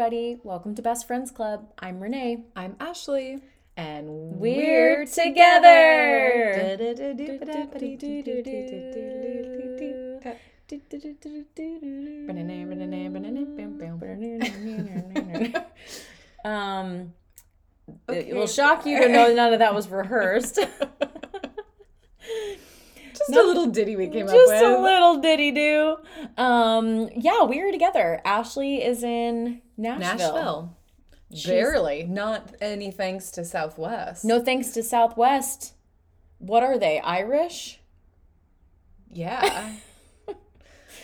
everybody. Welcome to Best Friends Club. I'm Renee. I'm Ashley. And We're together. Um, It will shock you to know none of that was rehearsed. Just a little ditty we came up with. Just a little ditty do. Um, yeah, we are together. Ashley is in Nashville. Nashville. Barely. Not any thanks to Southwest. No thanks to Southwest. What are they? Irish? Yeah.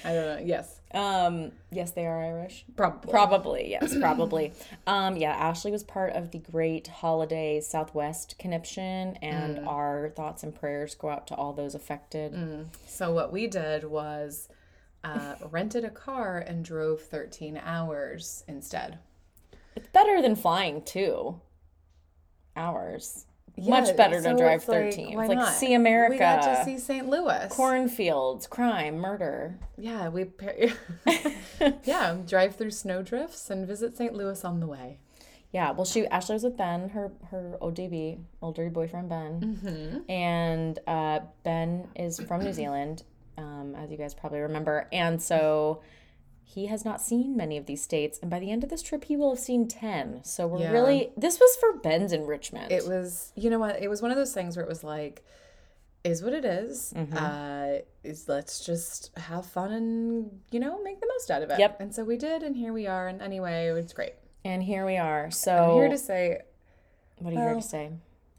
I don't know. Yes. Um, yes, they are Irish. Probably. Probably, yes, probably. Um, yeah, Ashley was part of the Great Holiday Southwest Conniption, and Mm. our thoughts and prayers go out to all those affected. So what we did was uh, rented a car and drove 13 hours instead. It's better than flying two hours. Much Yeah, better to drive it's like, 13. why it's like not? see America. We got to see St. Louis. cornfields, crime, murder. Yeah, we yeah drive through snowdrifts and visit St. Louis on the way. Yeah, well, she Ashley was with Ben, her her ODB, old dirty boyfriend Ben, Mm-hmm. and uh, Ben is from New Zealand, um, as you guys probably remember, and so he has not seen many of these states, and by the end of this trip, he will have seen ten. So we're Yeah. really this was for Ben's enrichment. It was, you know what? It was one of those things where it was like, is what it is. Mm-hmm. Uh, is let's just have fun and you know make the most out of it. Yep. And so we did, and here we are. And anyway, it's great. and here we are. I'm So here to say what are you here to say?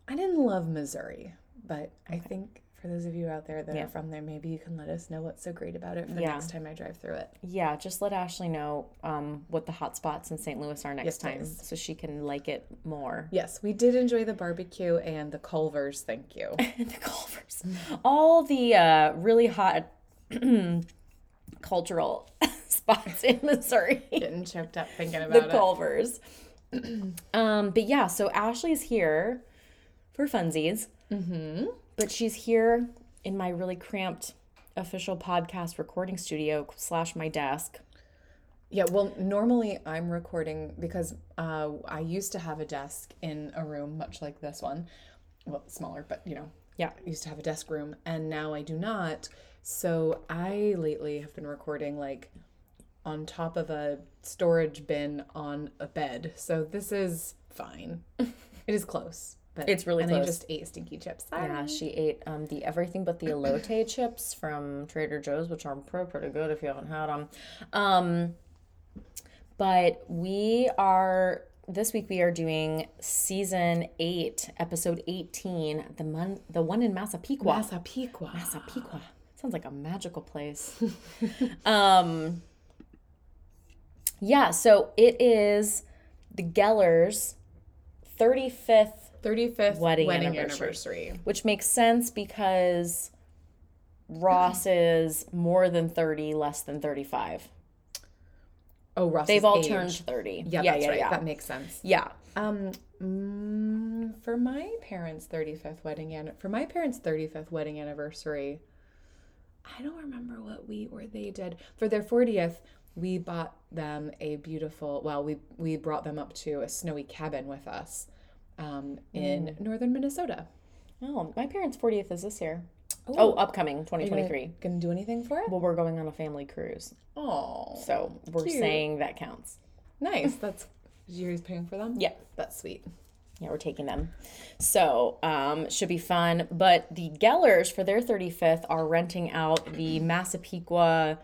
I didn't love Missouri, but I think for those of you out there that Yeah. are from there, maybe you can let us know what's so great about it for Yeah. next time I drive through it. Yeah, just let Ashley know um, what the hot spots in St. Louis are next Yes, time, please. so she can like it more. Yes, we did enjoy the barbecue and the Culvers. Thank you. the Culvers. All the uh, really hot cultural spots in Missouri. Getting choked up thinking the about it. Culvers. um, but yeah, so Ashley's here for funsies. Mm-hmm. But she's here in my really cramped official podcast recording studio slash my desk. Yeah, well, normally I'm recording because uh, I used to have a desk in a room much like this one. Well, smaller, but you know, Yeah. I used to have a desk room, and now I do not. So I lately have been recording like on top of a storage bin on a bed. So this is fine. it is close. But It's really and I just ate stinky chips. Sorry. Yeah, she ate um, the everything but the elote chips from Trader Joe's, which are pretty, pretty good if you haven't had them. Um, but we are this week we are doing season eight, episode eighteen, the mon- the one in Massapequa. Massapequa. Massapequa sounds like a magical place. um, yeah, so it is the Gellers' thirty fifth 35th Wedding wedding, anniversary. anniversary. which makes sense because Ross is more than 30, less than 35. Oh, Ross. They've all age. turned 30. Yeah, yeah, that's yeah, right. yeah. That makes sense. yeah. Um, mm, for my parents' 35th wedding an- for my parents' 35th wedding anniversary, I don't remember what we or they did. For their 40th, we bought them a beautiful. Well, we we brought them up to a snowy cabin with us, um, in northern Minnesota. Oh, my parents' 40th is this year. Oh, upcoming 2023. Gonna do anything for it? Well, we're going on a family cruise. Oh, So we're cute. saying that counts. nice. That's you paying for them? Yeah. that's sweet. Yeah, we're taking them. So, um, should be fun. But the Gellers, for their 35th, are renting out the Massapequa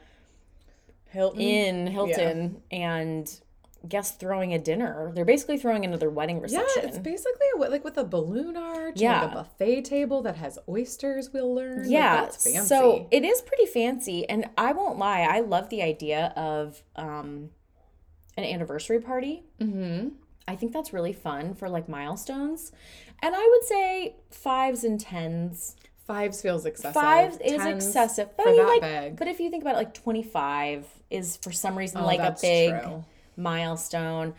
Hilton. in Hilton and guess throwing a dinner. They're basically throwing another wedding reception. Yeah, it's basically a, like with a balloon arch, Yeah. like a buffet table that has oysters. We'll learn. Like, yeah, fancy. so it is pretty fancy, and I won't lie, I love the idea of um, an anniversary party. mm-hmm. I think that's really fun for like milestones, and I would say fives and tens. fives feels excessive. Fives is excessive, but I mean, like, big. but if you think about it, like twenty five is for some reason Oh, like a big true. Milestone.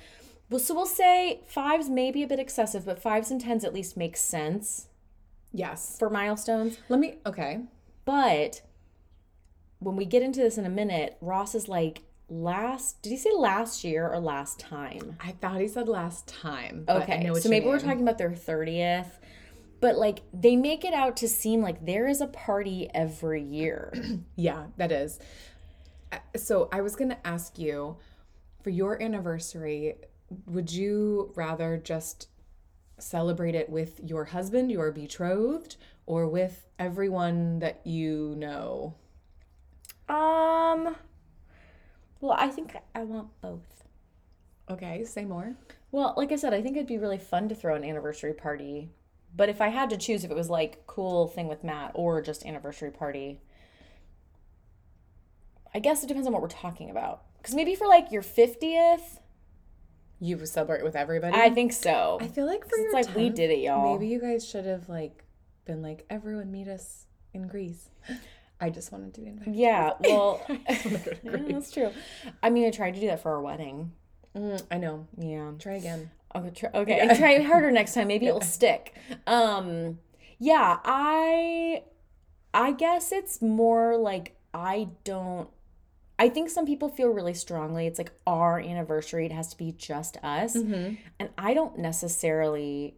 Well, so we'll say fives may be a bit excessive, but fives and tens at least make sense Yes. for milestones. Let me. Okay. But when we get into this in a minute, Ross is like, last. Did he say last year or last time? I thought he said last time. but I Okay, know what so maybe we're talking about their 30th. But like they make it out to seem like there is a party every year. Yeah, that is. Uh, So I was going to ask you for your anniversary, would you rather just celebrate it with your husband, your betrothed, or with everyone that you know? um well, I think I want both. Okay, say more. Well, like I said, I think it'd be really fun to throw an anniversary party. But if I had to choose if it was like cool thing with Matt or just anniversary party, I guess it depends on what we're talking about. Cuz maybe for like your 50th, You would celebrate with everybody? I think so. I feel like for it's your like we did it, y'all. Maybe you guys should have like been like everyone meet us in Greece. I just wanted to be invited. Yeah, well, I just wanna to yeah, Greece. that's true. I mean, I tried to do that for our wedding. Mm, I know. Yeah. Try again. Okay, try, okay. and try harder next time. Maybe it'll stick. Um, yeah, I, I guess it's more like I don't. I think some people feel really strongly. It's like our anniversary. It has to be just us, Mm-hmm. and I don't necessarily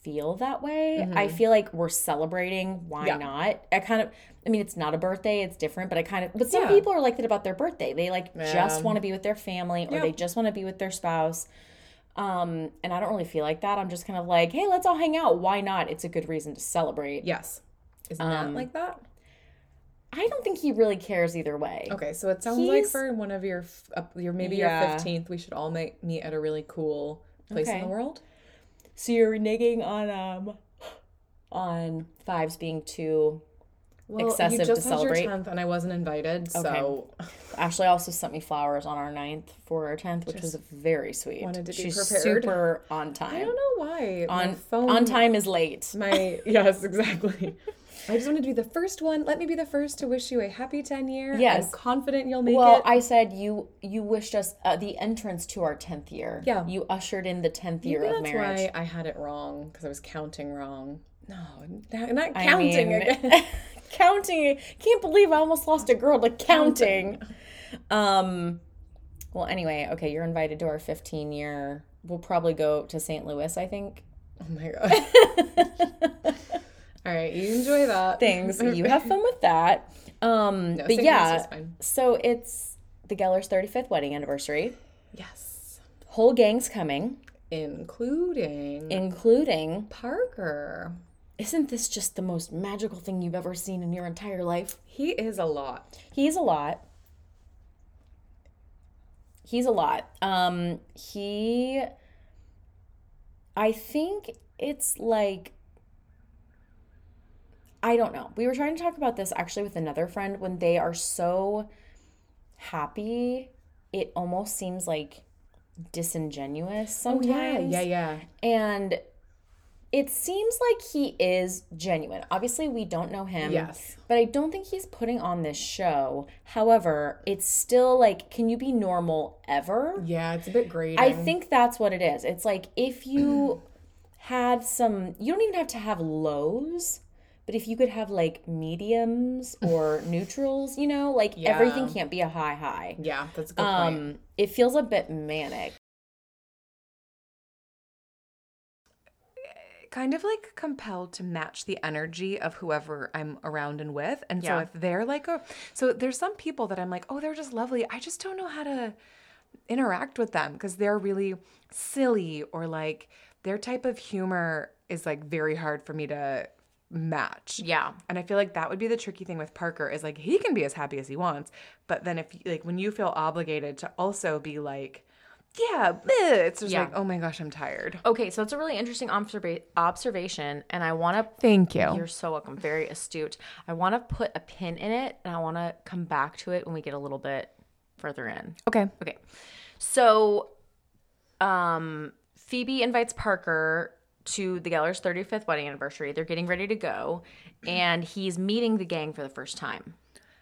feel that way. I Mhm. feel like we're celebrating. Why Yeah. not? I kind of. I mean, it's not a birthday. It's different, but I kind of. But some Yeah. people are like that about their birthday. They like just want to be with their family, or Yep. they just want to be with their spouse. Um, and I don't really feel like that. I'm just kind of like, hey, let's all hang out. Why not? It's a good reason to celebrate. Yes. Isn't that Um, like that? I don't think he really cares either way. Okay, so it sounds like for one of your, up your maybe Yeah. your fifteenth, we should all make, meet at a really cool place in the world. So you're reneging on um on fives being too. Well, Excessive you to just had celebrate. your tenth, and I wasn't invited, so Ashley also sent me flowers on our ninth for our tenth, which was very sweet. wanted to be She's prepared. super on time. I don't know why my On phone on time is late. My yes, exactly. I just wanted to be the first one. Let me be the first to wish you a happy ten year. Yes. I'm confident you'll make Well, it. Well, I said you you wished us uh, the entrance to our tenth year. Yeah. You ushered in the tenth year Maybe of that's marriage. why I had it wrong because I was counting wrong. No, not, not I counting mean, again. counting. Can't believe I almost lost a girl to counting. Um. Well, anyway, okay, you're invited to our 15 year. We'll probably go to St. Louis. I think. Oh my god. All right, you enjoy that. Things you have fun with that. Um. No, but yeah, fine. so it's the Geller's 35th wedding anniversary. Yes, Whole gang's coming, including including. Parker. Isn't this just the most magical thing you've ever seen in your entire life? He is a lot. He's a lot. He's a lot. Um he I think it's like I don't know. We were trying to talk about this actually with another friend when they are so happy, it almost seems like disingenuous sometimes. yeah, yeah. Yeah. And it seems like he is genuine. Obviously, we don't know him. Yes. But I don't think he's putting on this show. However, it's still like, can you be normal ever? Yeah, it's a bit grating. I think that's what it is. It's like if you had some, you don't even have to have lows, but if you could have like mediums or neutrals, you know, like Yeah. everything can't be a high high. Yeah, that's a good point. Um, it feels a bit manic. kind of like compelled to match the energy of whoever I'm around and with. And so if they're like a so there's some people that I'm like, "Oh, they're just lovely. I just don't know how to interact with them because they're really silly or like their type of humor is like very hard for me to match." Yeah. And I feel like that would be the tricky thing with Parker is like he can be as happy as he wants, but then if like when you feel obligated to also be like, yeah, it's just Yeah. like, oh my gosh, I'm tired. Okay, so it's a really interesting observa- observation, and I want to. Thank you. You're so welcome. Very astute. I want to put a pin in it, and I want to come back to it when we get a little bit further in. Okay. Okay, so, um, Phoebe invites Parker to the Geller's 35th wedding anniversary. They're getting ready to go, and he's meeting the gang for the first time.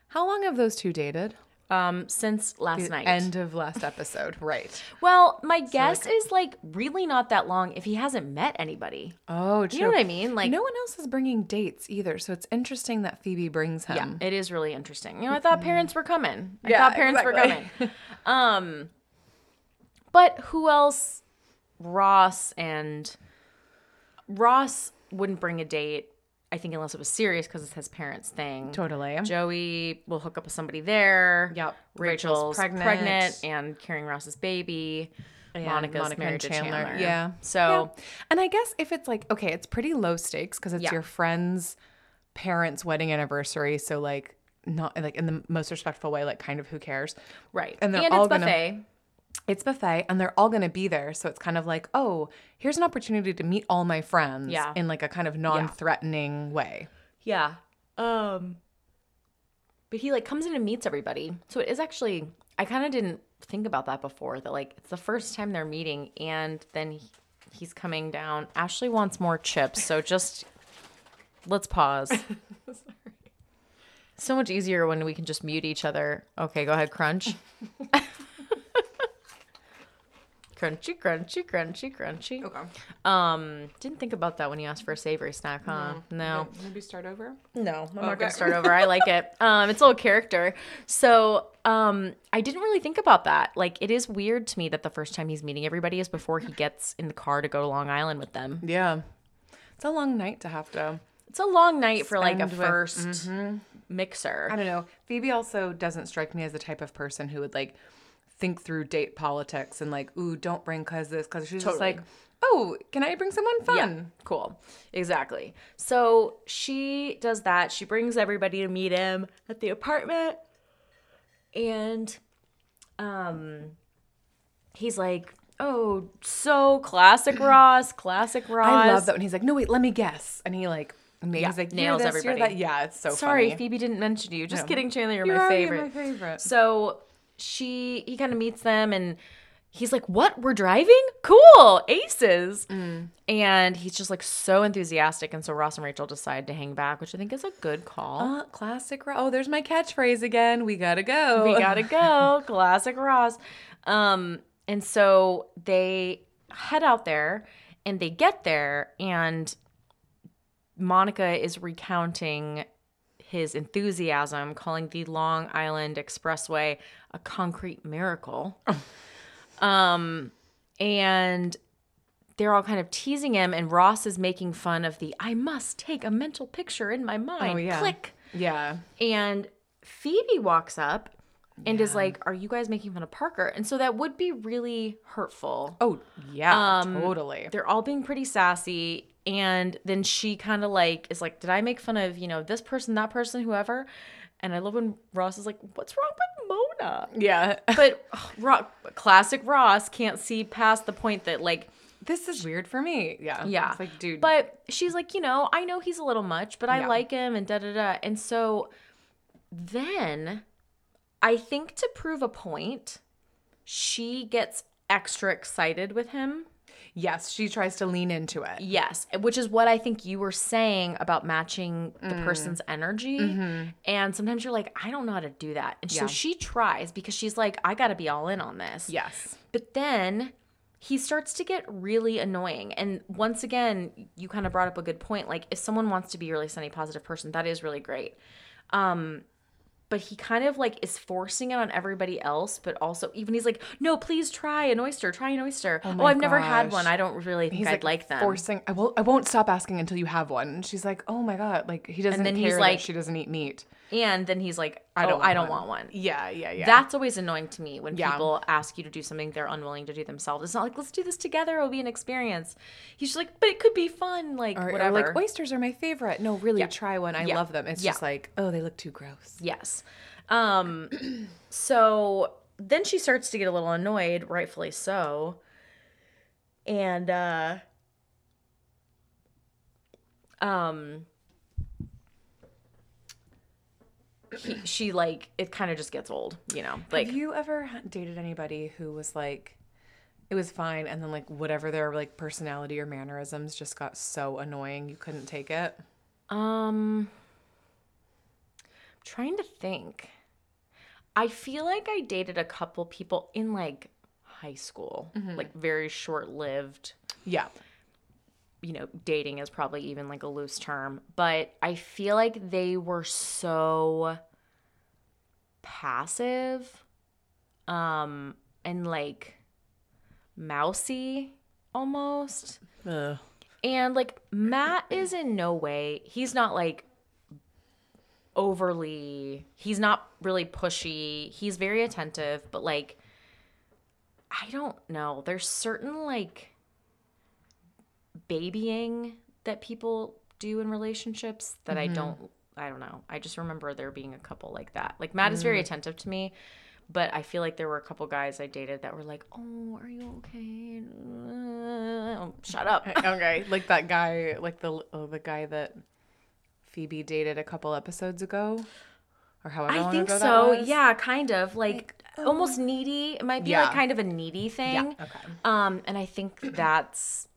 How long have those two dated? um, since last night. End of last episode. Right. well, my guess is like really not that long if he hasn't met anybody. Oh, true. You know what I mean? Like, no one else is bringing dates either, so it's interesting that Phoebe brings him. yeah, it is really interesting. You know, I thought parents were coming. I Yeah, thought parents were coming. Um, but who else? Ross and Ross wouldn't bring a date. I think unless it was serious because it's his parents' thing. Totally. Joey will hook up with somebody there. Yep. Rachel's, Rachel's pregnant. pregnant. and carrying Ross's baby. And Monica's Monica married and to Chandler. Chandler. Yeah. So Yeah. And I guess if it's like, okay, it's pretty low stakes because it's Yeah. your friend's parents' wedding anniversary. So, like, not like in the most respectful way, like, kind of who cares? right, And and, they're it's all gonna- buffet. It's buffet and they're all going to be there. So it's kind of like, oh, here's an opportunity to meet all my friends Yeah. in like a kind of non threatening way. Yeah. Um but he like comes in and meets everybody. So it is actually I kind of didn't think about that before that like it's the first time they're meeting and then he, he's coming down. Ashley wants more chips, so just let's pause. So much easier when we can just mute each other. Okay, go ahead, crunch. crunchy, crunchy, crunchy, crunchy. Okay. Um, didn't think about that when you asked for a savory snack, huh? No. Maybe start over. No, I'm not gonna start over. I like it. Um, it's a little character. So, um, I didn't really think about that. Like, it is weird to me that the first time he's meeting everybody is before he gets in the car to go to Long Island with them. Yeah. It's a long night to have to. It's a long night for like a Spend with- 1st mixer. I don't know. Phoebe also doesn't strike me as the type of person who would like think through date politics and like, ooh, don't bring cause this, cause she's just like, oh, can I bring someone fun? Yeah, cool. Exactly. So she does that. She brings everybody to meet him at the apartment. And um he's like, "Oh, so classic Ross, classic Ross." I love that when he's like, no, wait, let me guess. And he like, Yeah, he's like, nails this, everybody. Yeah, it's so funny. Sorry, funny. Phoebe didn't mention you. Just No. kidding, Chandler, you're You're my favorite. my favorite. So she he kind of meets them and he's like, "What? We're driving? Cool, aces!" Mm. And he's just like so enthusiastic, and so Ross and Rachel decide to hang back, which I think is a good call. Uh, classic. Ro- Oh, there's my catchphrase again. We gotta go. we gotta go, classic Ross. Um, and so they head out there, and they get there, and Monica is recounting his enthusiasm, calling the Long Island Expressway a concrete miracle. um, and they're all kind of teasing him, and Ross is making fun of the "I must take a mental picture in my mind." Oh, yeah. Click. Yeah. And Phoebe walks up and is like, Are you guys making fun of Parker? And so that would be really hurtful. Oh, yeah. Um, totally. They're all being pretty sassy. And then she kind of like is like, Did I make fun of, you know, this person, that person, whoever? And I love when Ross is like, What's wrong with Mona? Yeah. But ugh, Ro- classic Ross can't see past the point that, like, this is weird for me. Yeah. yeah. It's like, dude. But she's like, you know, I know he's a little much, but I Yeah. like him and da da da. And so then I think to prove a point, she gets extra excited with him. yes, she tries to lean into it. Yes, which is what I think you were saying about matching the Mm. person's energy. And sometimes you're like, I don't know how to do that. And so Mm-hmm. She tries because she's like, I got to be all in on this. Yes. But then he starts to get really annoying. And once again, you kind of brought up a good point. Like, if someone wants to be a really sunny, positive person, that is really great. Um, but he kind of like is forcing it on everybody else, but also even he's like, no, please try an oyster, try an oyster. Oh, oh my I've never had one. I don't really think He's I'd like, like, them. forcing. I will. I won't stop asking until you have one. And she's like, oh my god, like he doesn't then care he's that like- she doesn't eat meat. And then he's like, I I don't want I don't one. want one. Yeah, yeah, yeah. That's always annoying to me when Yeah. people ask you to do something they're unwilling to do themselves. It's not like let's do this together; it'll be an experience. He's just like, but it could be fun, like or, or whatever. like oysters are my favorite. No, really, Yeah. try one. I Yeah. love them. It's just like, oh, they look too gross. Yes. Um so then she starts to get a little annoyed, rightfully so. And uh um he, she like it kind of just gets old, you know. Like have you ever dated anybody who was like, it was fine, and then like whatever their like personality or mannerisms just got so annoying you couldn't take it? Um, I'm trying to think. I feel like I dated a couple people in like high school, like very short lived. Yeah. You know, dating is probably even like a loose term, but I feel like they were so passive um and like mousy almost. Ugh. And like Matt is in no way, he's not like overly, he's not really pushy. He's very attentive, but like, I don't know. There's certain like babying that people do in relationships that I don't, I don't know. I just remember there being a couple like that. Like Matt is very attentive to me. But I feel like there were a couple guys I dated that were like, "Oh, are you okay?" Uh, shut up. okay, like that guy, like the oh, the guy that Phoebe dated a couple episodes ago, or however I long think ago that so. Yeah, kind of like almost needy. It might be Yeah. like kind of a needy thing. Yeah. Okay. Um, and I think that's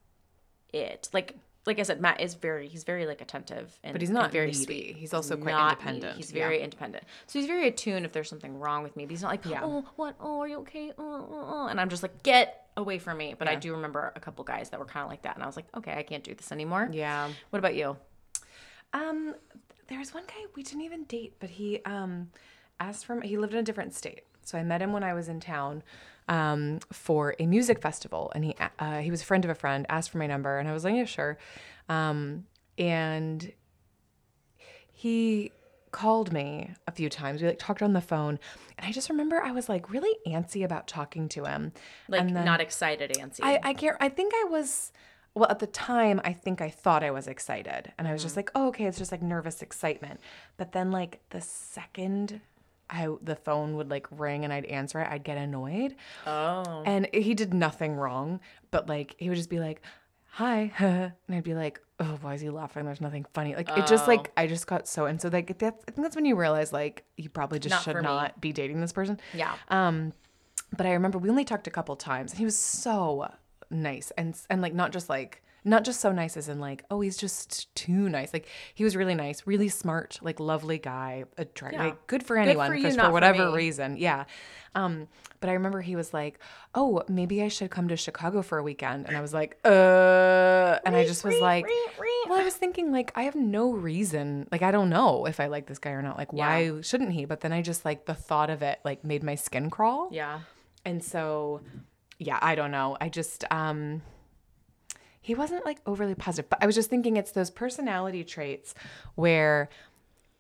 it. Like, like I said, Matt is very he's very like attentive and But he's not very needy. sweet. He's also quite not independent. needy. He's Yeah. very independent. So he's very attuned if there's something wrong with me. But he's not like, Yeah. oh, what? Oh, are you okay? Oh, oh, oh. And I'm just like, get away from me. But I do remember a couple guys that were kind of like that, and I was like, okay, I can't do this anymore. Yeah. What about you? Um, there was one guy we didn't even date, but he um asked for he lived in a different state. So I met him when I was in town um, for a music festival, and he uh, he was a friend of a friend. Asked for my number, and I was like, yeah, sure. Um, and he called me a few times. We like talked on the phone, and I just remember I was like really antsy about talking to him. Like, then- not excited, antsy. I, I can't I think I was well at the time I think I thought I was excited and I was just like, oh okay, it's just like nervous excitement. But then like the second I the phone would like ring and I'd answer it, I'd get annoyed. oh. And he did nothing wrong, but like he would just be like, Hi, and I'd be like, Oh, why is he laughing? There's nothing funny. Like it just like I just got so and so like that's I think that's when you realize like you probably just Not for should me. not be dating this person. Yeah. Um, but I remember we only talked a couple times, and he was so nice, and and like not just like not just so nice as in like oh he's just too nice. Like he was really nice, really smart, like lovely guy, attract, Yeah. like good for anyone, for you, for for whatever me. reason, yeah. Um, but I remember he was like, oh maybe I should come to Chicago for a weekend, and I was like, uh, and I just was like. Well, I was thinking like I have no reason, like I don't know if I like this guy or not. Like why shouldn't he? But then I just like the thought of it like made my skin crawl. Yeah. And so yeah, I don't know. I just um he wasn't like overly positive, but I was just thinking it's those personality traits where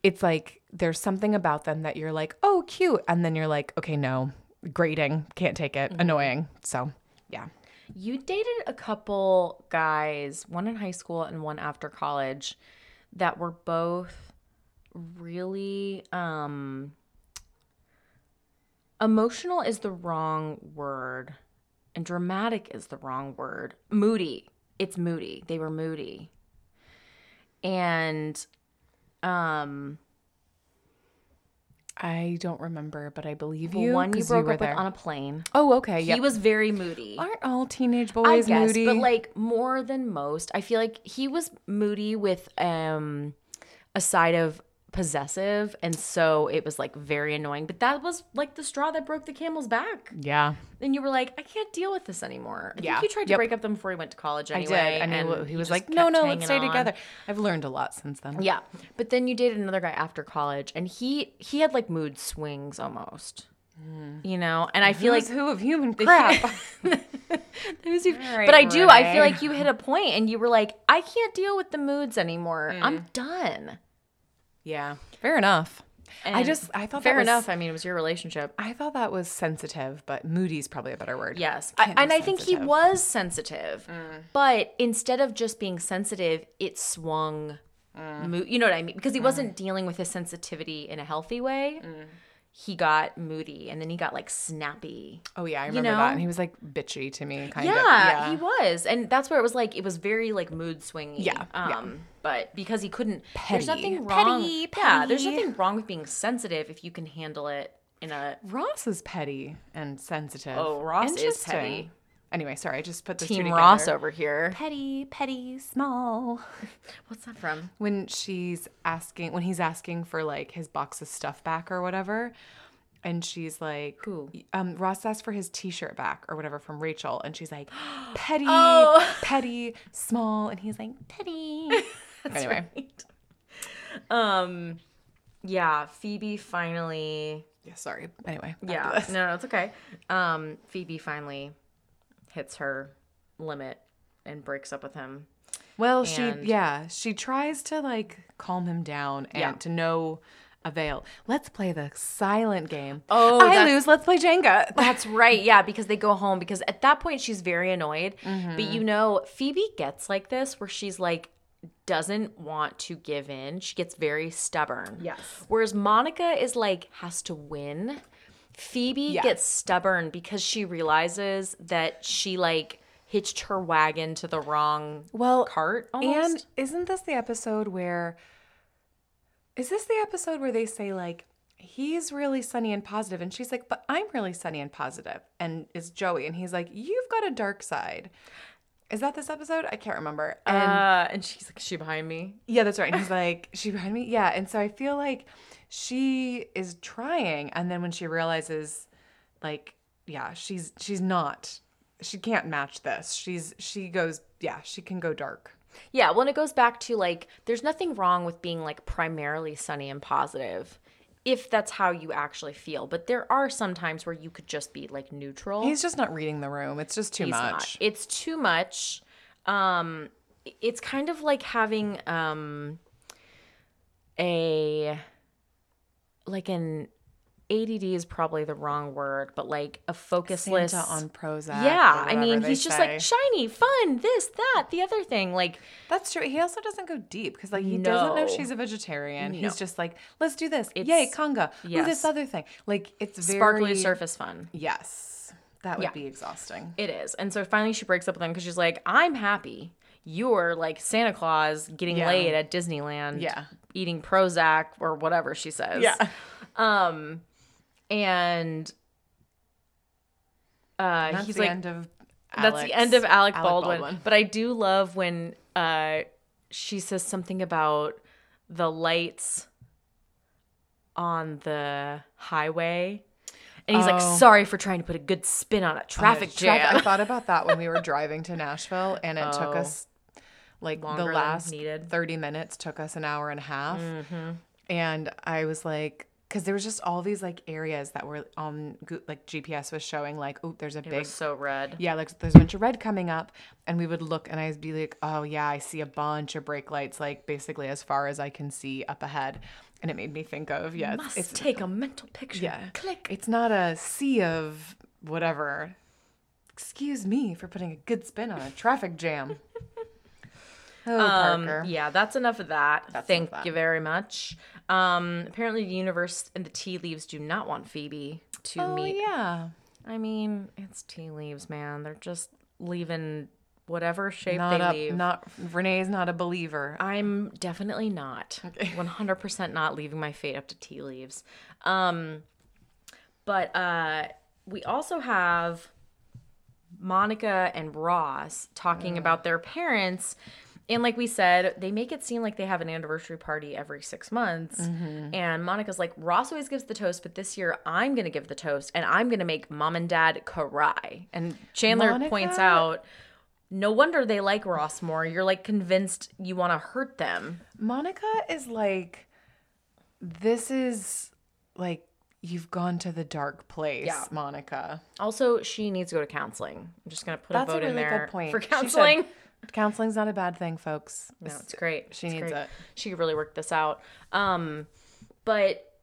it's like there's something about them that you're like, "Oh, cute." And then you're like, "Okay, no. Grating. Can't take it. Annoying." So, yeah. You dated a couple guys, one in high school and one after college, that were both really um emotional is the wrong word and dramatic is the wrong word. Moody. It's moody. They were moody. And um I don't remember, but I believe the you. one you broke were up with on a plane. Oh, okay. Yeah. He was very moody. Aren't all teenage I boys guess, moody? but like more than most. I feel like he was moody with um a side of possessive, and so it was like very annoying. But that was like the straw that broke the camel's back. yeah, Then you were like, I can't deal with this anymore. I Yeah. think you tried to Yep. break up them before he went to college I did. I he, wa- he was like, "No, no, let's stay on." together." I've learned a lot since then. Yeah, but then you dated another guy after college, and he he had like mood swings almost. You know, and I feel like who of human crap? Right, but I do. I feel like you hit a point and you were like, I can't deal with the moods anymore. Mm. I'm done. Yeah, fair enough. I just I thought fair that was, enough. I mean, it was your relationship. I thought that was sensitive, but moody's probably a better word. Yes, I, and I think he sensitive. Mm. was sensitive, but instead of just being sensitive, it swung. Mm. Mo- you know what I mean? Because he wasn't dealing with his sensitivity in a healthy way. He got moody, and then he got like snappy. Oh yeah, I remember know? that. And he was like bitchy to me, kind Yeah, of. he was, and that's where it was like it was very like mood swingy. Yeah, um, yeah. but because he couldn't, Petty. there's nothing wrong. Petty, Yeah, there's nothing wrong with being sensitive if you can handle it in a Ross is petty and sensitive. Oh, Ross is petty. Anyway, sorry, I just put the team. Ross over here. Petty, petty, small. What's that from? when she's asking when he's asking for like his box of stuff back or whatever and she's like, Who? Um, Ross asked for his T-shirt back or whatever from Rachel, and she's like, petty, Oh. petty, small, and he's like, petty. anyway, Right. Um, yeah, Phoebe finally. yeah, sorry. Anyway, Yeah, no, no, it's okay. Um, Phoebe finally hits her limit and breaks up with him. Well, she yeah, she tries to like calm him down and Yeah. to no avail. Let's play the silent game. Oh, I lose. Let's play Jenga. That's right. Yeah, because they go home because at that point she's very annoyed. But mm-hmm. you know, Phoebe gets like this where she's like doesn't want to give in. She gets very stubborn. Yes. Whereas Monica is like has to win. Phoebe Yes. gets stubborn because she realizes that she like hitched her wagon to the wrong Well, cart and isn't this the episode where? Is this the episode where they say like he's really sunny and positive, and she's like, but I'm really sunny and positive, and is Joey, and he's like, you've got a dark side. Is that this episode? I can't remember. And uh, and she's like, she behind me. Yeah, that's right. And he's like, she behind me? Yeah. And so I feel like she is trying. And then when she realizes, like, yeah, she's she's not. She can't match this. She's she goes, yeah, she can go dark. Yeah, well, and it goes back to like, there's nothing wrong with being like primarily sunny and positive if that's how you actually feel. But there are some times where you could just be like neutral. He's just not reading the room. It's just too He's much. not. It's too much. Um, it's kind of like having um a like an ADD is probably the wrong word, but like a focusless Santa on Prozac. Yeah, I mean, he's just say. like shiny, fun, this, that, the other thing. Like, That's true. He also doesn't go deep because, like, he doesn't know she's a vegetarian. No. He's just like, let's do this. Yay, It's- conga. Ooh, this other thing. Like, it's very sparkly surface fun. Yes, that would Yeah. be exhausting. It is. And so finally she breaks up with him because she's like, I'm happy. You're like Santa Claus getting Yeah. laid at Disneyland. Yeah. Eating Prozac or whatever she says. Yeah, um, and uh, That's he's the like, end of. that's the end of Alex- Alec, Baldwin. But I do love when uh, she says something about the lights on the highway. And he's Oh. like, sorry for trying to put a good spin on a traffic Uh, jam. I thought about that when we were driving to Nashville, and it took Oh. us like Longer the last needed. thirty minutes took us an hour and a half, Mm-hmm. and I was like. Because there was just all these like areas that were on like GPS was showing like oh there's a It big was so red. yeah like there's a bunch of red coming up and we would look and I'd be like oh yeah I see a bunch of brake lights like basically as far as I can see up ahead and it made me think of yeah Must it's take a mental picture. yeah. Click. It's not a sea of whatever. Excuse me for putting a good spin on a traffic jam. Oh, Um, Parker. yeah, that's enough of that. That's Thank you very much. Um, apparently, the universe and the tea leaves do not want Phoebe to Oh, meet. yeah. I mean, it's tea leaves, man. They're just leaving whatever shape Not they a, leave. not Renee's not a believer. I'm definitely not. Okay. 100% not leaving my fate up to tea leaves. Um, but uh, we also have Monica and Ross talking about their parents. And like we said, they make it seem like they have an anniversary party every six months. Mm-hmm. And Monica's like, Ross always gives the toast, but this year I'm going to give the toast and I'm going to make mom and dad cry. And Chandler Monica- points out, no wonder they like Ross more. You're like convinced you want to hurt them. Monica is like, this is like, you've gone to the dark place, Yeah. Monica. Also, she needs to go to counseling. I'm just gonna put That's a a vote in there good point. for counseling. Counseling's not a bad thing, folks. No, it's great. She It's needs great. it. She could really work this out. Um, but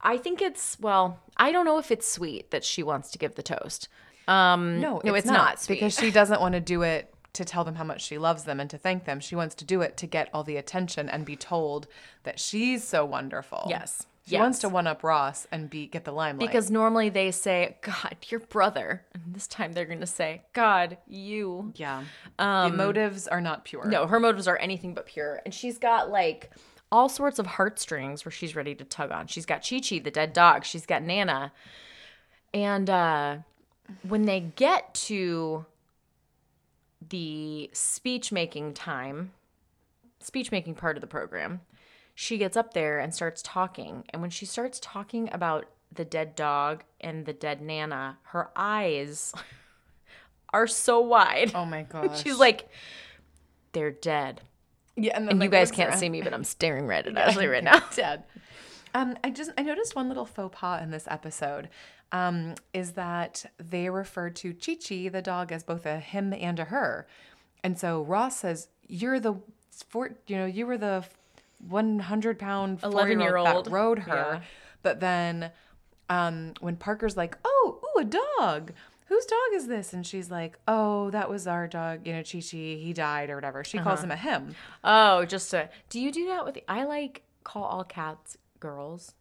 I think it's well, I don't know if it's sweet that she wants to give the toast. Um, No, no, it's, not, sweet. because she doesn't want to do it to tell them how much she loves them and to thank them. She wants to do it to get all the attention and be told that she's so wonderful. Yes. She wants to one up Ross and be get the limelight. because normally they say, "God, your brother," and this time they're gonna say, "God, you." yeah, the motives are not pure. Um, No, her motives are anything but pure. And she's got like all sorts of heartstrings where she's ready to tug on. She's got Chi Chi, the dead dog. She's got Nana. And uh, when they get to the speech making time, speech making part of the program, she gets up there and starts talking. And when she starts talking about the dead dog and the dead Nana, her eyes are so wide. Oh my gosh. She's like, they're dead. yeah, and, And you guys can't around. see me, but I'm staring right at Ashley right now. Dead. Um, I just I noticed one little faux pas in this episode. Um, is that they refer to Chi Chi, the dog, as both a him and a her, and so Ross says, "You're the four, you know, you were the one hundred pound 11-year-old. that rode her." Yeah. But then, um, when Parker's like, "Oh, ooh, a dog." Whose dog is this? And she's like, "Oh, that was our dog. You know, Chi Chi. He died or whatever." She calls him a him. Oh, just to. Do you do that with the. I like call all cats girls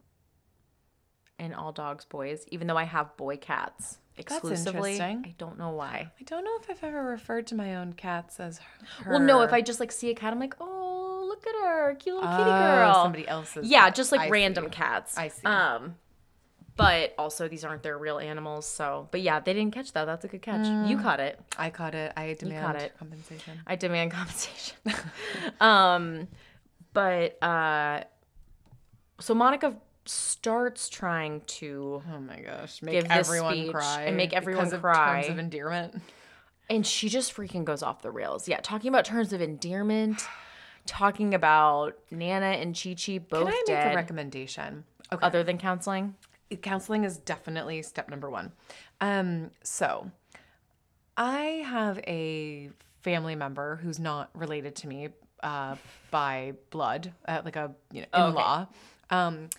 and all dogs boys, even though I have boy cats exclusively. interesting. I don't know why. I don't know if I've ever referred to my own cats as her. Well, no, if I just like see a cat, I'm like, oh, look at her, cute little kitty Oh, girl. somebody else's. Yeah, cat. just like I random see. cats. I see. Um, but also these aren't their real animals, so. But yeah, they didn't catch that. That's a good catch. You caught it. I caught it. I demand caught it. compensation. I demand compensation. um, but uh, so Monica starts trying to, Oh my gosh! Make Give everyone cry and make everyone because of cry. Terms of endearment. and she just freaking goes off the rails. Yeah, talking about terms of endearment, talking about Nana and Chi Chi both Can I make dead. a recommendation? Okay. other than counseling? counseling is definitely step number one. Um, so I have a family member who's not related to me uh, by blood, uh, like a you know Oh, in law, um,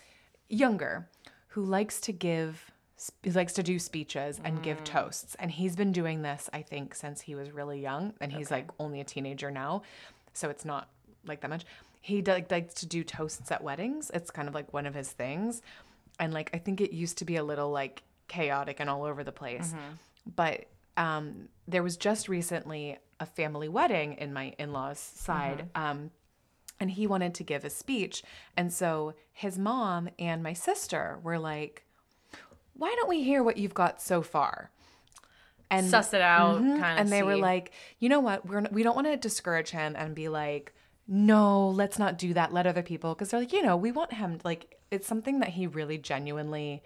younger, who likes to give. He likes to do speeches and Mm. give toasts, and he's been doing this, I think, since he was really young, and he's like only a teenager now, so it's not like that much. He do- likes to do toasts at weddings. It's kind of like one of his things, and like I think it used to be a little like chaotic and all over the place. But um, there was just recently a family wedding in my in-laws side. Um, and he wanted to give a speech. And so his mom and my sister were like, why don't we hear what you've got so far? And Suss it out, Mhm. kind of. and they were like, you know what? We're we don't want to discourage him and be like, no, let's not do that. Let other people because they're like, you know, we want him like it's something that he really genuinely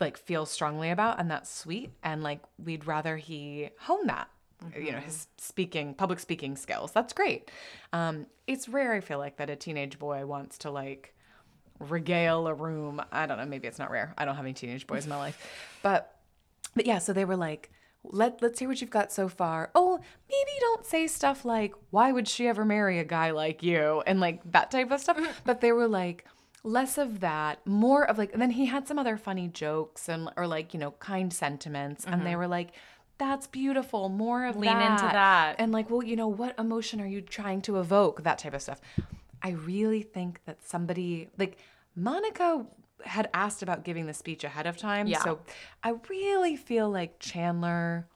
like feels strongly about, and that's sweet. And like we'd rather he hone that. You know his speaking, public speaking skills. That's great. Um, it's rare, I feel like, that a teenage boy wants to like regale a room. I don't know. Maybe it's not rare. I don't have any teenage boys in my life, but but yeah, so they were like, let let's hear what you've got so far. Oh, maybe don't say stuff like, why would she ever marry a guy like you? And like that type of stuff. Mm. but they were like, less of that, more of like and then he had some other funny jokes and or like, you know, kind sentiments. And they mm-hmm. were like, that's beautiful. More of Lean into that. And like, well, you know, what emotion are you trying to evoke? That type of stuff. I really think that somebody like Monica had asked about giving the speech ahead of time. Yeah. So I really feel like Chandler,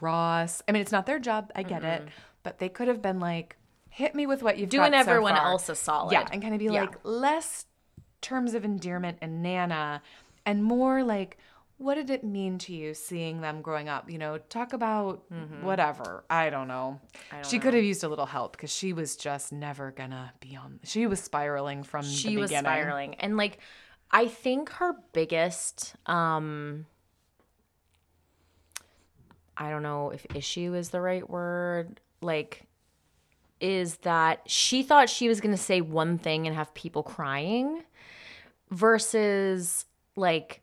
Ross, I mean, it's not their job. I get it. But they could have been like, hit me with what you've Doing so everyone far. else a solid. Yeah. And kind of be Yeah. like, less terms of endearment and Nana and more like, what did it mean to you seeing them growing up? You know, talk about mm-hmm. whatever. I don't know. she could have used a little help because she was just never gonna be on. She was spiraling from she the was spiraling and like i think her biggest um i don't know if issue is the right word like is that she thought she was going to say one thing and have people crying versus like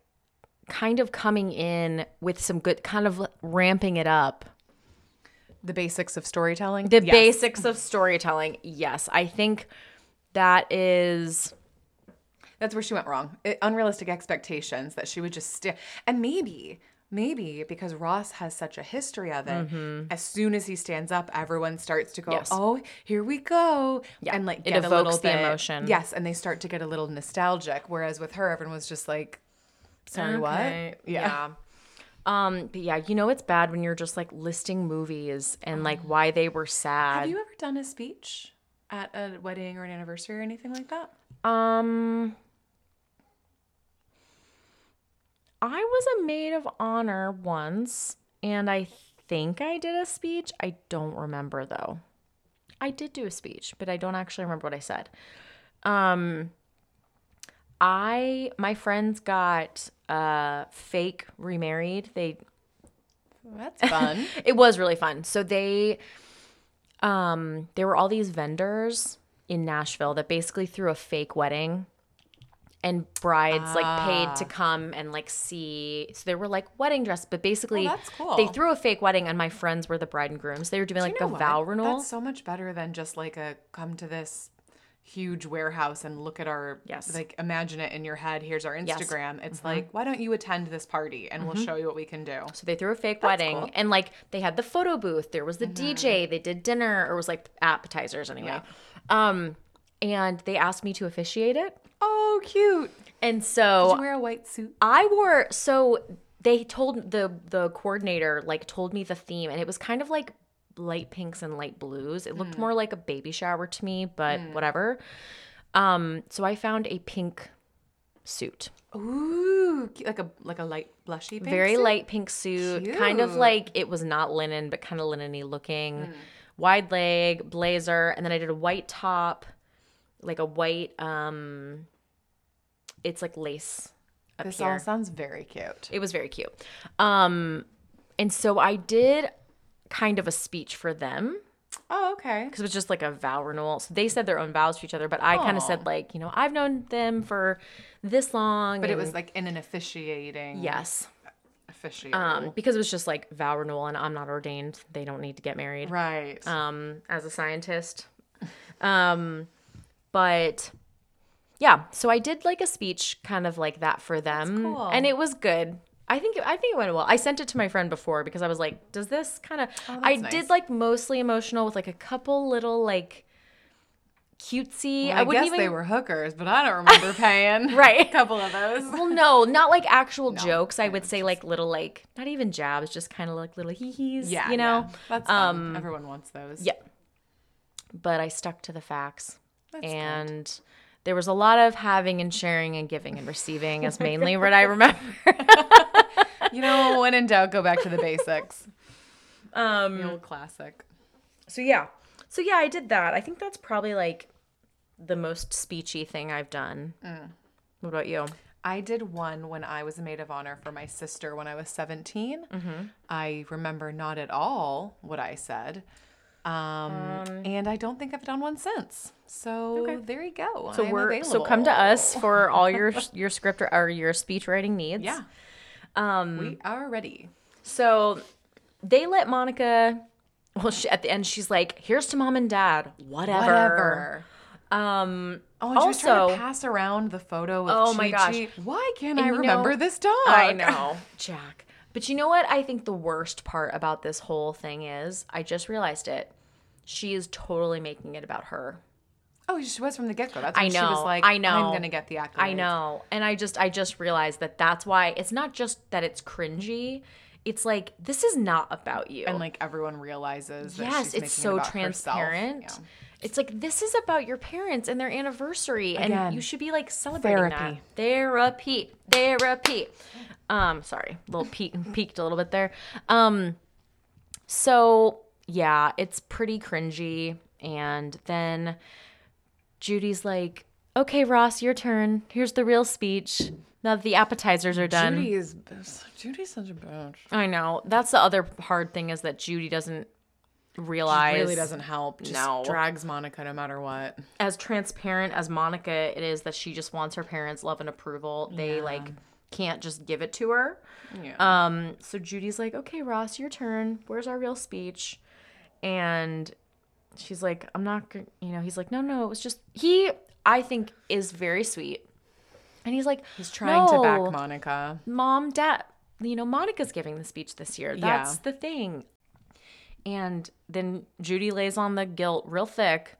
kind of coming in with some good kind of ramping it up The basics of storytelling. the Yes. basics of storytelling yes i think that is That's where she went wrong. It, unrealistic expectations that she would just stay. And maybe, maybe because Ross has such a history of it, as soon as he stands up, everyone starts to go, Mm-hmm. Yes. "Oh, here we go!" Yeah, and like it get a evokes little the bit- emotion. Yes, and they start to get a little nostalgic. Whereas with her, everyone was just like, "Sorry, Okay, what?" Yeah. Um, but yeah, you know it's bad when you're just like listing movies and like why they were sad. Have you ever done a speech at a wedding or an anniversary or anything like that? um I was a maid of honor once and I think I did a speech. I don't remember though. I did do a speech, but I don't actually remember what I said. Um I my friends got uh fake remarried. They That's fun. it was really fun. So they um there were all these vendors in Nashville that basically threw a fake wedding and brides like paid to come and like see so they were like wedding dress but basically Oh, that's cool. they threw a fake wedding and my friends were the bride and grooms they were doing like You know a what? vow renewal That's so much better than just like a come to this huge warehouse and look at our Yes. like imagine it in your head. Here's our Yes. Mm-hmm. Instagram. It's like, why don't you attend this party and we'll show you what we can do. So they threw a fake wedding cool. and like they had the photo booth. There was the DJ. They did dinner or it was like appetizers anyway. Um and they asked me to officiate it. Oh, cute. And Did so you wear a white suit? I wore so they told the the coordinator like told me the theme and it was kind of like light pinks and light blues. It looked hmm. more like a baby shower to me, but hmm. whatever. Um so I found a pink suit. Ooh, like a like a light blushy pink very suit? light pink suit, kind of like it was not linen, but kind of linen-y looking. Hmm. Wide leg, blazer, and then I did a white top, like a white um it's like lace up This here. all sounds very cute. it was very cute. Um and so I did kind of a speech for them Oh, okay. because it was just like a vow renewal. So they said their own vows to each other, but I kind of said like, you know, I've known them for this long. But it was like in an officiating. yes. Officiating. um, because it was just like vow renewal and I'm not ordained. They don't need to get married right. um, as a scientist. Um, but yeah, so I did like a speech kind of like that for them, cool. and it was good. I think I think it went well. I sent it to my friend before because I was like, "Does this kind of?" I Oh, that's did like mostly emotional with like a couple little like cutesy. Well, I I, wouldn't guess even they were hookers, but I don't remember paying Right. a couple of those. Well, no, not like actual jokes. I would say like little like not even jabs, just kind of like little hee hees. Yeah, you know. yeah. that's um, everyone wants those. Yeah. But I stuck to the facts. That's and there was a lot of having and sharing and giving and receiving is mainly what I remember. You know, when in doubt, go back to the basics. um The old classic. so yeah. So yeah, I did that. I think that's probably like the most speechy thing I've done. What about you? I did one when I was a maid of honor for my sister when I was 17. I remember not at all what I said. Um, and I don't think I've done one since. So there you go. So I'm we're so come to us for all your your script or, or your speech writing needs. Yeah. Um We are ready. So they let Monica. Well, she, at the end, she's like, "Here's to mom and dad. Whatever." Whatever. Um. Oh, and she was trying also, to pass around the photo with Oh my gosh. Why can't And I you know- remember this dog? I know, Jack. But you know what? I think the worst part about this whole thing is, I just realized it. She is totally making it about her. Oh, she was from the get go. That's I when she was know, like, I know. I'm gonna get the accolades. I know, and I just, I just realized that that's why it's not just that it's cringy. It's like this is not about you. And like everyone realizes that yes, she's it's so it about transparent. Yeah. It's like this is about your parents and their anniversary, and Again, you should be like celebrating therapy. that. Therapy, therapy. Um, sorry, a little peak, peaked a little bit there. Um, so yeah, it's pretty cringy. And then Judy's like, "Okay, Ross, your turn. Here's the real speech. Now that the appetizers are done." Judy is Judy's such a bitch. I know. That's the other hard thing is that Judy doesn't realize really doesn't help. Just No. drags Monica no matter what. as transparent as Monica it is that she just wants her parents' love and approval. They like can't just give it to her. Yeah. Um so Judy's like, "Okay, Ross, your turn. Where's our real speech?" And she's like, "I'm not you know, he's like, "No, no, it was just he I think is very sweet." And he's like, He's trying to back Monica. mom, dad, you know, Monica's giving the speech this year. Yeah. That's the thing. And then Judy lays on the guilt real thick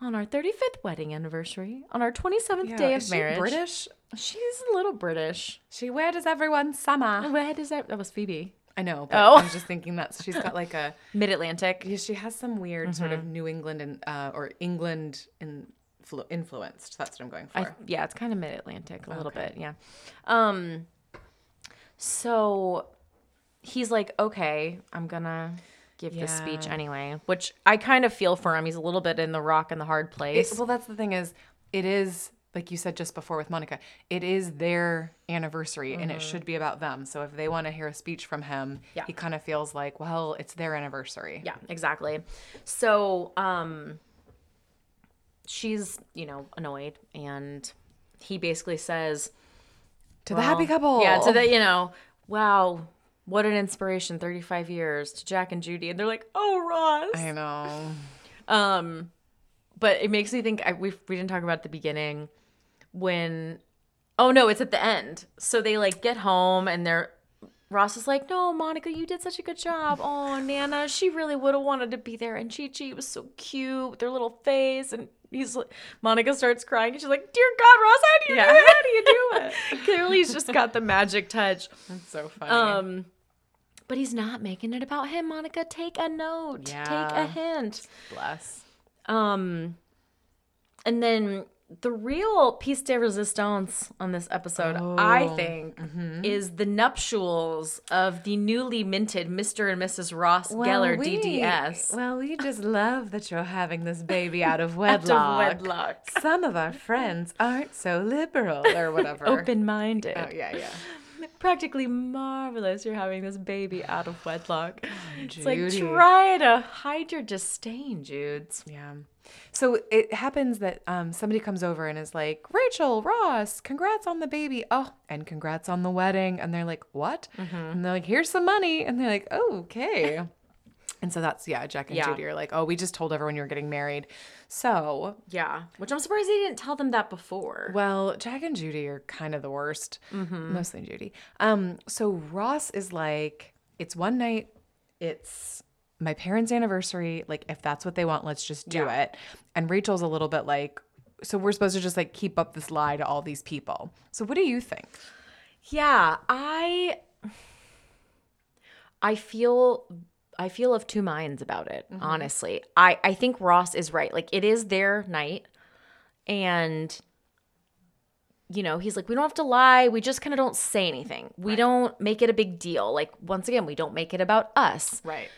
on our 35th wedding anniversary, on our 27th day of marriage. British? She's a little British. She where does everyone summer? Where does that? That was Phoebe. I know, but Oh. I was just thinking that she's got like a Mid Atlantic. yeah, she has some weird sort Mm-hmm. of New England and uh, or England influ- influenced. That's what I'm going for. I, yeah, it's kind of mid Atlantic a little bit. Yeah. Um. So he's like, okay, I'm gonna give this speech anyway, which I kind of feel for him. He's a little bit in the rock and the hard place. It- well, that's the thing is, it is like you said just before with Monica, it is their anniversary and it should be about them. So if they want to hear a speech from him, Yeah. he kind of feels like, well, it's their anniversary. Yeah, exactly. So, um she's, you know, annoyed and he basically says To the happy couple. Yeah, to the, you know, wow, what an inspiration 35 years to Jack and Judy and they're like, "Oh, Ross." I know. Um, but it makes me think I, we we didn't talk about the beginning when. Oh no, it's at the end. So they like get home and they're Ross is like, "No, Monica, you did such a good job. Oh, Nana, she really would have wanted to be there, and Chi Chi was so cute with their little face." And he's like, Monica starts crying, and she's like, "Dear God, Ross, how do you Yeah, do it? how do you do it? Clearly, he's just got the magic touch. That's so funny. Um, but he's not making it about him. Monica, take a note. Yeah. Take a hint. Bless. Um, and then the real piece de resistance on this episode, I Oh, think, mm-hmm. is the nuptials of the newly minted Mr. and Mrs. Ross Geller DDS. Well, we just love that you're having this baby out of wedlock. Out of wedlock. Some of our friends aren't so liberal or whatever. Open minded. Oh, yeah, yeah. Practically marvelous. You're having this baby out of wedlock. It's like, try to hide your disdain, Judes. Yeah. So it happens that um, somebody comes over and is like, Rachel, Ross, congrats on the baby. Oh, and congrats on the wedding. And they're like, what? And they're like, here's some money. And they're like, oh, okay. and so that's, yeah, Jack and Yeah. Judy are like, oh, we just told everyone you were getting married. So, Yeah. Which I'm surprised they didn't tell them that before. well, Jack and Judy are kind of the worst, mostly Judy. Um, so Ross is like, it's one night, it's my parents' anniversary. Like, if that's what they want, let's just do Yeah. it. And Rachel's a little bit like, so we're supposed to just like keep up this lie to all these people. So what do you think? Yeah, I I feel I feel of two minds about it, mm-hmm. honestly. I I think Ross is right. Like it is their night and you know, he's like we don't have to lie. We just kind of don't say anything. We don't make it a big deal. Like once again, we don't make it about us. Right.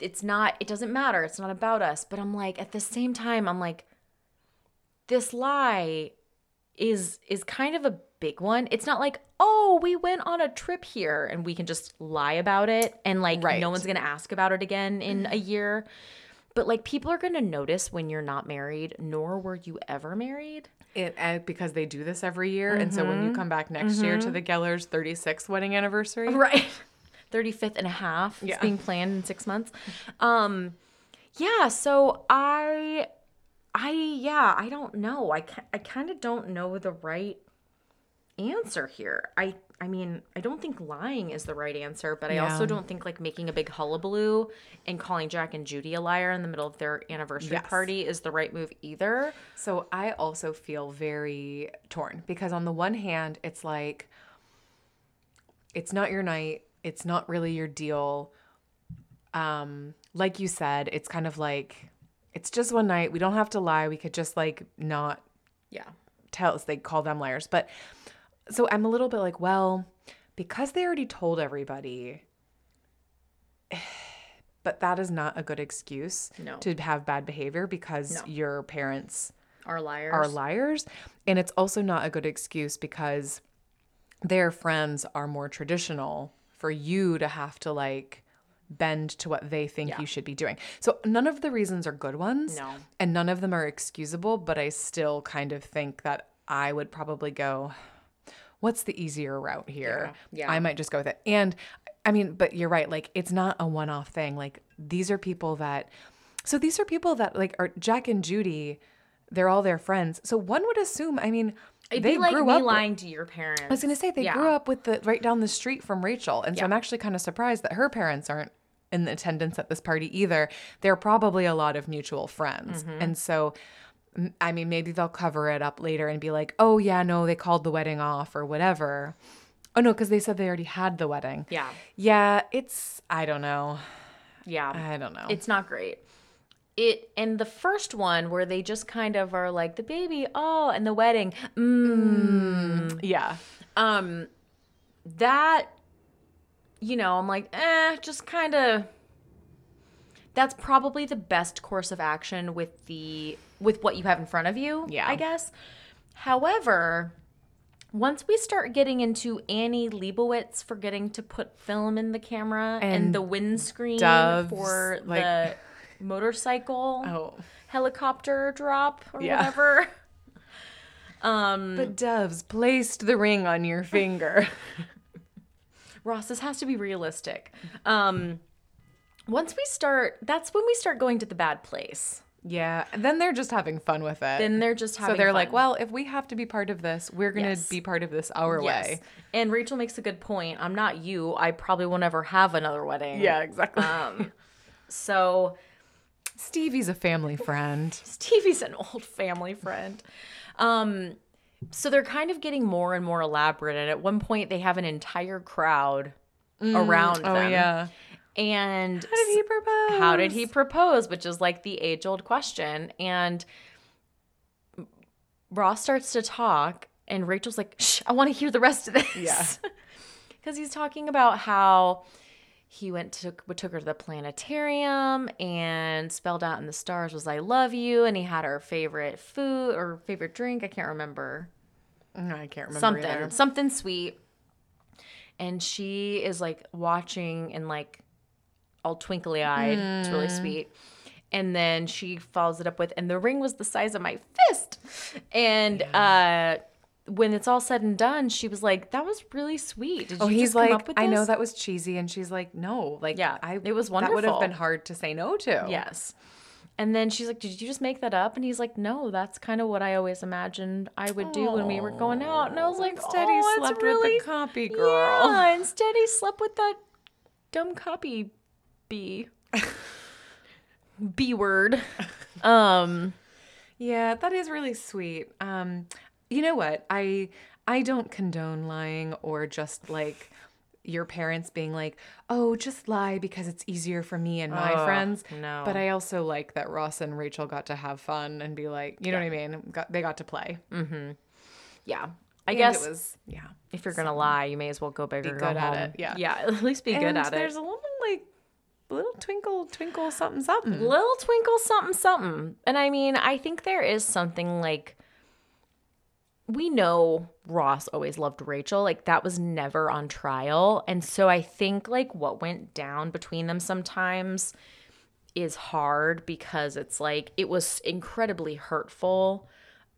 It's not it doesn't matter. It's not about us. But I'm like at the same time I'm like this lie is is kind of a big one. It's not like, "Oh, we went on a trip here and we can just lie about it and like Right. no one's going to ask about it again in a mm-hmm. year." But like people are going to notice when you're not married, nor were you ever married. It, and because they do this every year. And so when you mm-hmm. come back next year to mm-hmm. the Geller's 36th wedding anniversary, Right. 35th and a half. It's Yeah. being planned in 6 months. Um yeah, so I I yeah, I don't know. I I kind of don't know the right answer here. I I mean, I don't think lying is the right answer, but I also don't think like making a big hullabaloo and calling Jack and Judy a liar in the middle of their anniversary Yes. party is the right move either. So I also feel very torn because on the one hand, it's like it's not your night, it's not really your deal. Um, like you said, it's kind of like it's just one night. We don't have to lie. We could just like not Yeah. tell us they call them liars. But so I'm a little bit like, well, because they already told everybody, but that is not a good excuse No. to have bad behavior because No. your parents Are liars. are liars. And it's also not a good excuse because their friends are more traditional for you to have to like bend to what they think Yeah. you should be doing. So none of the reasons are good ones. No. And none of them are excusable, but I still kind of think that I would probably go, what's the easier route here? Yeah. Yeah. I might just go with it. And I mean, but you're right. Like, it's not a one off thing. Like, these are people that, so these are people that, like, are Jack and Judy, they're all their friends. So one would assume, I mean, It'd they be like grew me up. lying to your parents. I was gonna say they Yeah. grew up with the right down the street from Rachel, and so Yeah. I'm actually kind of surprised that her parents aren't in attendance at this party either. They're probably a lot of mutual friends, Mm-hmm. and so I mean maybe they'll cover it up later and be like, oh yeah, no, they called the wedding off or whatever. Oh no, because they said they already had the wedding. Yeah. Yeah, it's I don't know. Yeah. I don't know. It's not great. It and the first one where they just kind of are like the baby, oh, and the wedding. Mm. yeah. Um that you know, I'm like, eh, just kind of that's probably the best course of action with the with what you have in front of you, Yeah. I guess. However, once we start getting into Annie Leibovitz forgetting to put film in the camera and, And the windscreen doves, for like- the motorcycle Oh. helicopter drop or Yeah. whatever. Um, But doves placed the ring on your finger. Ross, this has to be realistic. Um, once we start, that's when we start going to the bad place. yeah. And then they're just having fun with it. Then they're just having so they're fun. like, well, if we have to be part of this, we're going to Yes. be part of this our way. And Rachel makes a good point. I'm not you. I probably won't ever have another wedding. Yeah, exactly. Um, so Stevie's a family friend. Stevie's an old family friend. Um, so they're kind of getting more and more elaborate. And at one point, they have an entire crowd around Oh, them. yeah. And How did he propose? how did he propose? Which is like the age old question. And Ross starts to talk, and Rachel's like, Shh, I want to hear the rest of this. Yeah. Because he's talking about how he went to took her to the planetarium and spelled out in the stars was I love you and he had her favorite food or favorite drink I can't remember. Mm, I can't remember something either. something sweet. And she is like watching and like all twinkly eyed. It's really Mm. sweet. And then she follows it up with and the ring was the size of my fist. And uh when it's all said and done she was like that was really sweet did Oh, you he's just come like, up with I know that was cheesy, and she's like, no, like, Yeah, I, it was wonderful. That would have been hard to say no to. Yes. And then she's like, Did you just make that up? And he's like, No, that's kind of what I always imagined I would do when we were going out. And I was like, Instead, he oh, it's slept really... with the copy girl. Yeah, instead he slept with that dumb copy bee. B word. Um, Yeah, that is really sweet. Um, you know what? I I don't condone lying or just like your parents being like, "Oh, just lie because it's easier for me and my Ugh, friends." no. But I also like that Ross and Rachel got to have fun and be like, you know what I mean? Got, they got to play. Mm-hmm. yeah. I And guess it was yeah. if you're gonna lie, you may as well go big or go good at home. it, yeah. Yeah, at least be good And at it. There's a little like little twinkle twinkle something something. little twinkle something something and i mean i think there is something like we know ross always loved rachel. Like that was never on trial. And so i think like what went down between them sometimes is hard because it's like it was incredibly hurtful.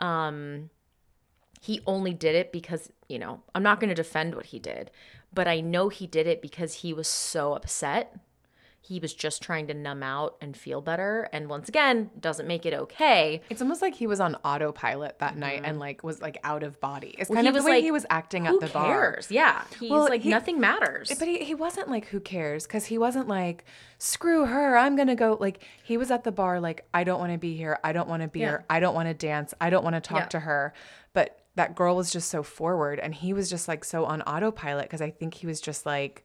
Um he only did it because you know i'm not going to defend what he did but i know he did it because he was so upset he was just trying to numb out and feel better and once again doesn't make it okay It's almost like he was on autopilot that night mm-hmm. and like was like out of body. It's kind he of the way like, he was acting at the bar. cares yeah he's Well, like he- nothing matters But he, he wasn't like, who cares? Because he wasn't like, screw her, I'm to go. Like, he was at the bar, like, I don't want to be here. I don't want to be Yeah. here. I don't want to dance. I don't want to talk Yeah. to her. But that girl was just so forward and he was just like so on autopilot because I think he was just like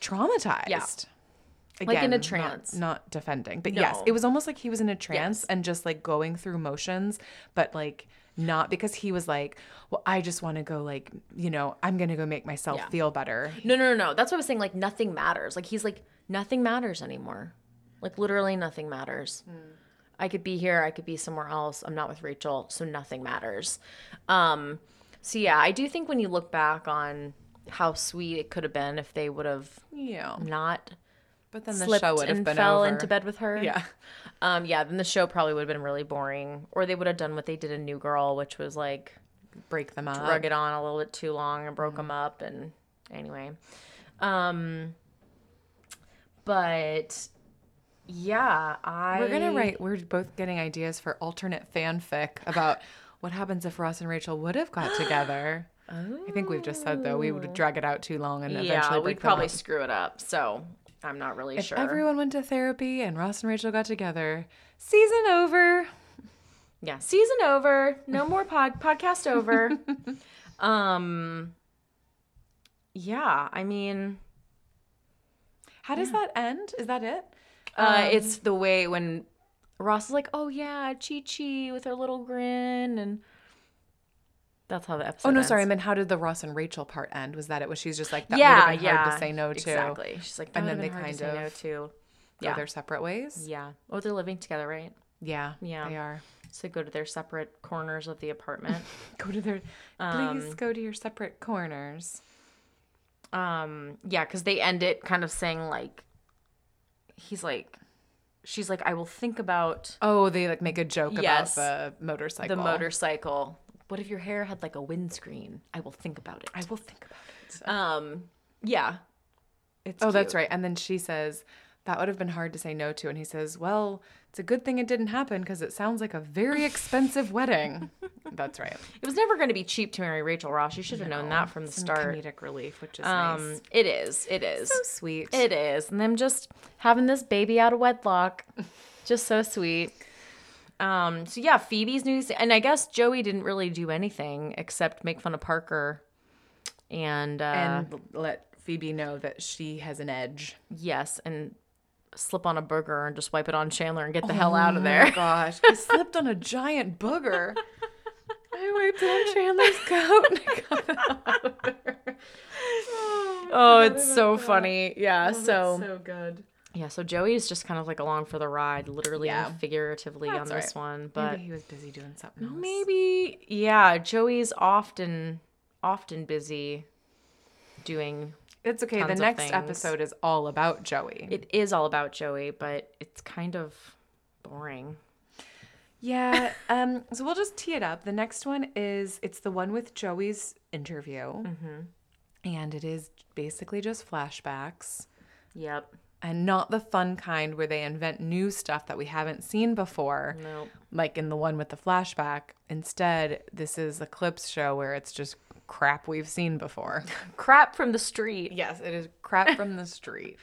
traumatized. Like in a trance. Not, defending. But yes, it was almost like he was in a trance Yes. and just like going through motions, but like not because he was like, well, I just want to go, like, you know, I'm going to go make myself Yeah. feel better. no no no no that's what i was saying like nothing matters like he's like nothing matters anymore like literally nothing matters i could be here i could be somewhere else i'm not with rachel so nothing matters um so yeah i do think when you look back on how sweet it could have been if they would have Yeah. not But then the show would have been over. and been fell over. into bed with her. Yeah. Um, yeah, then the show probably would have been really boring. Or they would have done what they did in New Girl, which was like Break them up. drug it on a little bit too long and Mm. broke them up. And anyway, um, but yeah, I We're gonna write. We're both getting ideas for alternate fanfic about what happens if Ross and Rachel would have got together. I think we've just said though we would drag it out too long and eventually Yeah, break we'd probably up. screw it up. So I'm not really If sure. everyone went to therapy and Ross and Rachel got together, season over. yeah, season over. No more pod podcast over. um, yeah, I mean. How does that end? Is that it? Uh, it's the way when Ross is like, "Oh yeah, Chi Chi" with her little grin, and that's how the episode. Oh no, ends. sorry. I mean, how did the Ross and Rachel part end? Was that it? Was she's just like that would have been yeah, hard to say no to? Exactly. She's like, And and then they hard kind to say of no to. Go Yeah, their separate ways. yeah. Oh, they're living together, right? Yeah, Yeah. they are. So go to their separate corners of the apartment. Go to their. Um, Please go to your separate corners. um, yeah, because they end it kind of saying like, he's like, she's like, I will think about Oh, they like make a joke Yes. about the motorcycle. the motorcycle. What if your hair had like a windscreen? I will think about it. I will think about it. Um, yeah, it's oh, that's right. And then she says, that would have been hard to say no to. And he says, well, it's a good thing it didn't happen because it sounds like a very expensive wedding. That's right. It was never going to be cheap to marry Rachel Ross. You should have known that from the start. comedic relief, which is Um, nice. it is. It is. So sweet. It is. And them just having this baby out of wedlock. just so sweet. Um, so yeah, Phoebe's news and I guess Joey didn't really do anything except make fun of Parker. And uh and let Phoebe know that she has an edge. yes, and slip on a burger and just wipe it on Chandler and get the hell out of there. Oh gosh, I slipped on a giant booger. I wiped it on Chandler's coat. And I got it out of. Oh, it's so funny. Yeah, so, so good. Yeah, so Joey is just kind of like along for the ride, literally Yeah. and figuratively on this right. one. But Maybe he was busy doing something else. Maybe, yeah. Joey's often, often busy doing. It's okay. Tons the of next things. episode is all about Joey. It is all about Joey, but it's kind of boring. yeah. Um. So we'll just tee it up. The next one is it's the one with Joey's interview, and it is basically just flashbacks. Yep. And not the fun kind where they invent new stuff that we haven't seen before, Nope. like in the one with the flashback. Instead, this is a clips show where it's just crap we've seen before. Crap from the street. yes, it is crap from the street.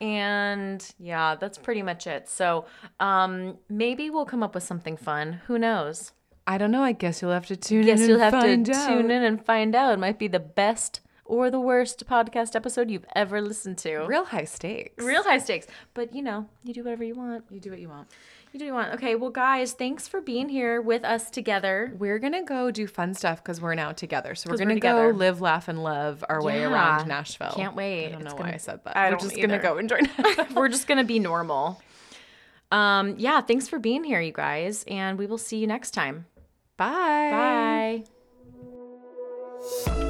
And yeah, that's pretty much it. So um, maybe we'll come up with something fun. Who knows? I don't know. I guess you'll have to tune Guess in. you'll and have to out. tune in and find out. It might be the best or the worst podcast episode you've ever listened to. Real high stakes. Real high stakes. But you know, you do whatever you want. You do what you want. You do what you want. Okay, well, guys, thanks for being here with us together. We're gonna go do fun stuff because we're now together. So we're gonna go live, laugh, and love our way Yeah. around Nashville. Can't wait. I don't know It's why gonna- I said that. I we're just either. gonna go enjoy. We're just gonna be normal. Um, yeah, thanks for being here, you guys, and we will see you next time. Bye. Bye.